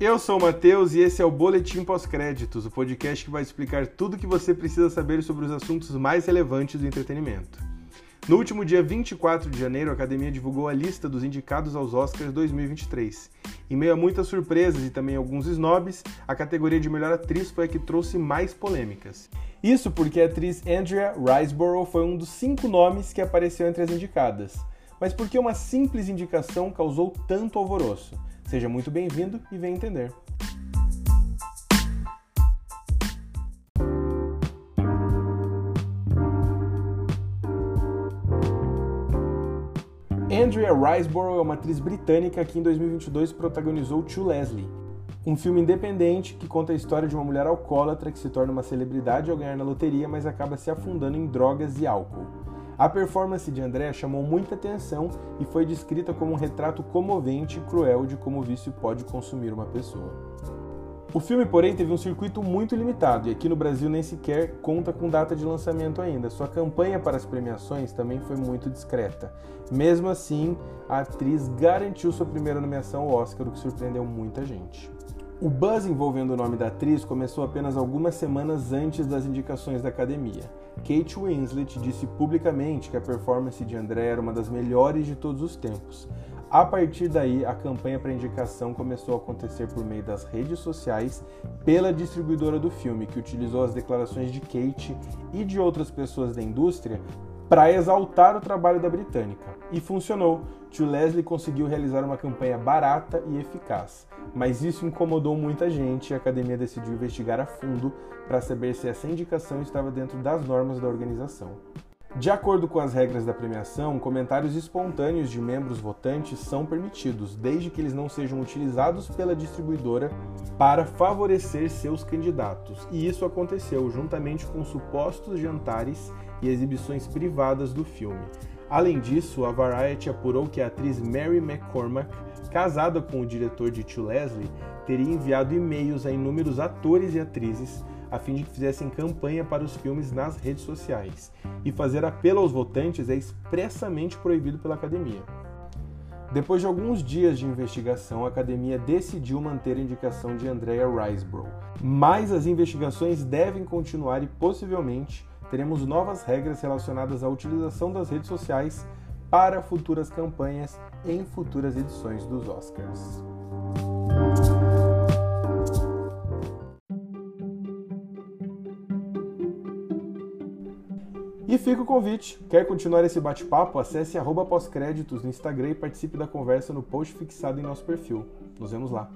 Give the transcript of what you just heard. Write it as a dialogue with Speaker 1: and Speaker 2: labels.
Speaker 1: Eu sou o Matheus e esse é o Boletim Pós-Créditos, o podcast que vai explicar tudo o que você precisa saber sobre os assuntos mais relevantes do entretenimento. No último dia 24 de janeiro, a academia divulgou a lista dos indicados aos Oscars 2023. Em meio a muitas surpresas e também alguns snobs, a categoria de melhor atriz foi a que trouxe mais polêmicas. Isso porque a atriz Andrea Riseborough foi um dos cinco nomes que apareceu entre as indicadas. Mas por que uma simples indicação causou tanto alvoroço? Seja muito bem-vindo e venha entender. Andrea Riseborough é uma atriz britânica que em 2022 protagonizou To Leslie, um filme independente que conta a história de uma mulher alcoólatra que se torna uma celebridade ao ganhar na loteria, mas acaba se afundando em drogas e álcool. A performance de Andrea chamou muita atenção e foi descrita como um retrato comovente e cruel de como o vício pode consumir uma pessoa. O filme, porém, teve um circuito muito limitado e aqui no Brasil nem sequer conta com data de lançamento ainda. Sua campanha para as premiações também foi muito discreta. Mesmo assim, a atriz garantiu sua primeira nomeação ao Oscar, o que surpreendeu muita gente. O buzz envolvendo o nome da atriz começou apenas algumas semanas antes das indicações da academia. Kate Winslet disse publicamente que a performance de André era uma das melhores de todos os tempos. A partir daí, a campanha para indicação começou a acontecer por meio das redes sociais pela distribuidora do filme, que utilizou as declarações de Kate e de outras pessoas da indústria para exaltar o trabalho da britânica. E funcionou. Tio Leslie conseguiu realizar uma campanha barata e eficaz. Mas isso incomodou muita gente e a academia decidiu investigar a fundo para saber se essa indicação estava dentro das normas da organização. De acordo com as regras da premiação, comentários espontâneos de membros votantes são permitidos, desde que eles não sejam utilizados pela distribuidora para favorecer seus candidatos. E isso aconteceu juntamente com supostos jantares e exibições privadas do filme. Além disso, a Variety apurou que a atriz Mary McCormack, casada com o diretor de Tio Leslie, teria enviado e-mails a inúmeros atores e atrizes a fim de que fizessem campanha para os filmes nas redes sociais. E fazer apelo aos votantes é expressamente proibido pela academia. Depois de alguns dias de investigação, a academia decidiu manter a indicação de Andrea Riseborough. Mas as investigações devem continuar e possivelmente teremos novas regras relacionadas à utilização das redes sociais para futuras campanhas em futuras edições dos Oscars. E fica o convite. Quer continuar esse bate-papo? Acesse arroba pós-créditos no Instagram e participe da conversa no post fixado em nosso perfil. Nos vemos lá.